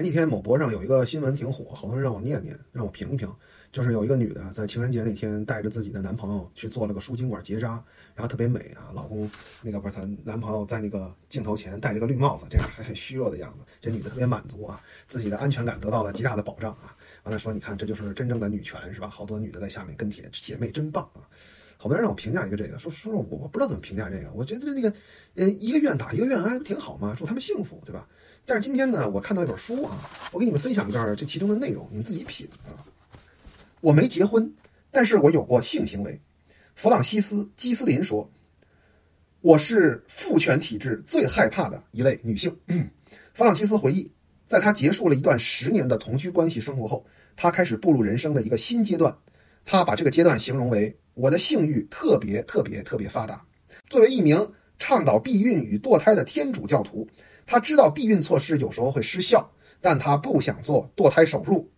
前几天某博上有一个新闻挺火，好多人让我念念，让我评一评。就是有一个女的在情人节那天带着自己的男朋友去做了个输精管结扎，然后特别美啊，老公那个不是她男朋友在那个镜头前戴着个绿帽子，这样还很虚弱的样子，这女的特别满足啊，自己的安全感得到了极大的保障啊。完了说，你看这就是真正的女权是吧？好多女的在下面跟帖，姐妹真棒啊。好多人让我评价一个这个，说说说我我不知道怎么评价这个，我觉得那个呃一个愿打一个愿挨不挺好吗？祝他们幸福，对吧？但是今天呢，我看到一本书啊，我给你们分享一段这其中的内容，你们自己品啊。我没结婚，但是我有过性行为。弗朗西斯·基斯林说：“我是父权体制最害怕的一类女性。”弗朗西斯回忆，在他结束了一段十年的同居关系生活后，他开始步入人生的一个新阶段。他把这个阶段形容为：“我的性欲特别特别特别发达。”作为一名倡导避孕与堕胎的天主教徒。他知道避孕措施有时候会失效，但他不想做堕胎手术。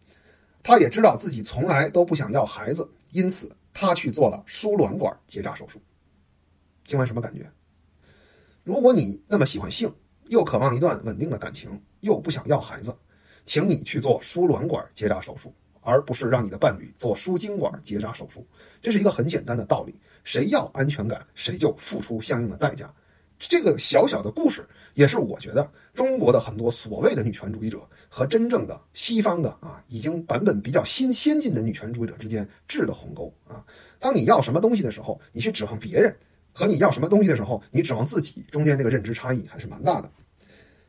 他也知道自己从来都不想要孩子，因此他去做了输卵管结扎手术。听完什么感觉？如果你那么喜欢性，又渴望一段稳定的感情，又不想要孩子，请你去做输卵管结扎手术，而不是让你的伴侣做输精管结扎手术。这是一个很简单的道理：谁要安全感，谁就付出相应的代价。这个小小的故事，也是我觉得中国的很多所谓的女权主义者和真正的西方的啊，已经版本比较新先进的女权主义者之间质的鸿沟啊。当你要什么东西的时候，你去指望别人；和你要什么东西的时候，你指望自己，中间这个认知差异还是蛮大的。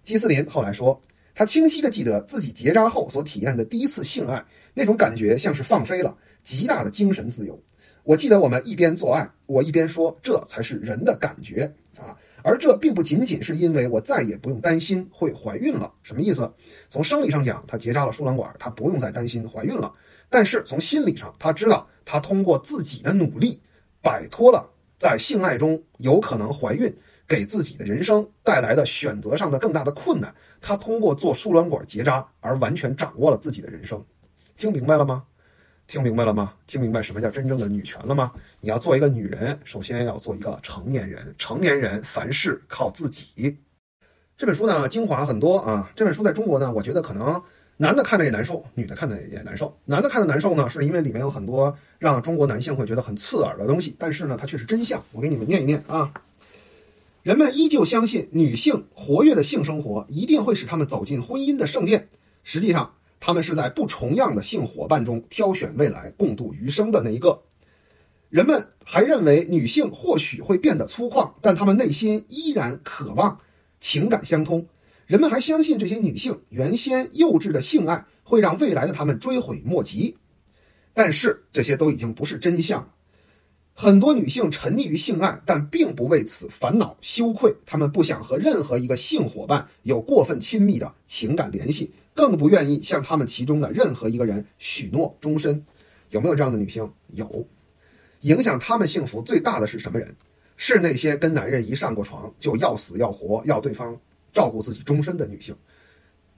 基斯林后来说，他清晰的记得自己结扎后所体验的第一次性爱，那种感觉像是放飞了，极大的精神自由。我记得我们一边做爱，我一边说：“这才是人的感觉啊。”而这并不仅仅是因为我再也不用担心会怀孕了，什么意思？从生理上讲，他结扎了输卵管，他不用再担心怀孕了。但是从心理上，他知道他通过自己的努力，摆脱了在性爱中有可能怀孕给自己的人生带来的选择上的更大的困难。她通过做输卵管结扎而完全掌握了自己的人生。听明白了吗？听明白了吗？听明白什么叫真正的女权了吗？你要做一个女人，首先要做一个成年人。成年人凡事靠自己。这本书呢，精华很多啊。这本书在中国呢，我觉得可能男的看着也难受，女的看着也难受。男的看着难受呢，是因为里面有很多让中国男性会觉得很刺耳的东西。但是呢，它却是真相。我给你们念一念啊。人们依旧相信，女性活跃的性生活一定会使他们走进婚姻的圣殿。实际上，他们是在不重样的性伙伴中挑选未来共度余生的那一个。人们还认为女性或许会变得粗犷，但她们内心依然渴望情感相通。人们还相信这些女性原先幼稚的性爱会让未来的她们追悔莫及。但是这些都已经不是真相了。很多女性沉溺于性爱，但并不为此烦恼羞愧。她们不想和任何一个性伙伴有过分亲密的情感联系。更不愿意向他们其中的任何一个人许诺终身，有没有这样的女性？有，影响她们幸福最大的是什么人？是那些跟男人一上过床就要死要活，要对方照顾自己终身的女性。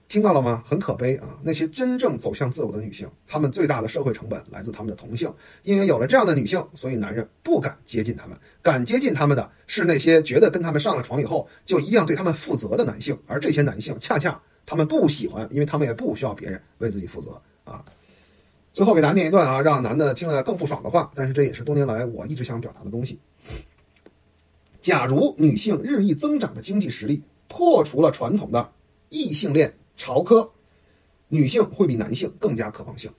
听到了吗？很可悲啊！那些真正走向自我的女性，她们最大的社会成本来自她们的同性，因为有了这样的女性，所以男人不敢接近她们。敢接近她们的是那些觉得跟他们上了床以后就一定要对他们负责的男性，而这些男性恰恰。他们不喜欢，因为他们也不需要别人为自己负责啊。最后给大家念一段啊，让男的听了更不爽的话，但是这也是多年来我一直想表达的东西。假如女性日益增长的经济实力破除了传统的异性恋潮科，女性会比男性更加渴望性。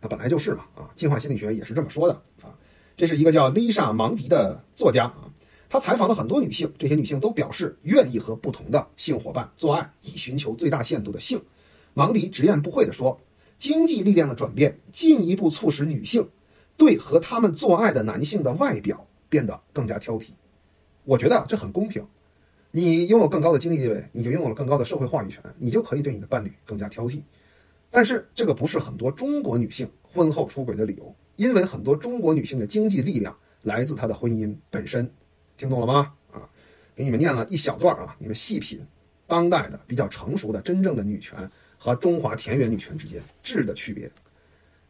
那本来就是嘛啊，进化心理学也是这么说的啊。这是一个叫丽莎·芒迪的作家啊。他采访了很多女性，这些女性都表示愿意和不同的性伙伴做爱，以寻求最大限度的性。芒迪直言不讳地说：“经济力量的转变进一步促使女性对和他们做爱的男性的外表变得更加挑剔。”我觉得这很公平。你拥有更高的经济地位，你就拥有了更高的社会话语权，你就可以对你的伴侣更加挑剔。但是这个不是很多中国女性婚后出轨的理由，因为很多中国女性的经济力量来自她的婚姻本身。听懂了吗？啊，给你们念了一小段啊，你们细品当代的比较成熟的真正的女权和中华田园女权之间质的区别。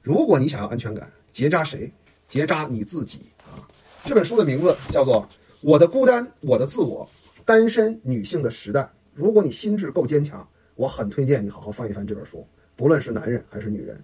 如果你想要安全感，结扎谁？结扎你自己啊！这本书的名字叫做《我的孤单，我的自我：单身女性的时代》。如果你心智够坚强，我很推荐你好好翻一翻这本书，不论是男人还是女人。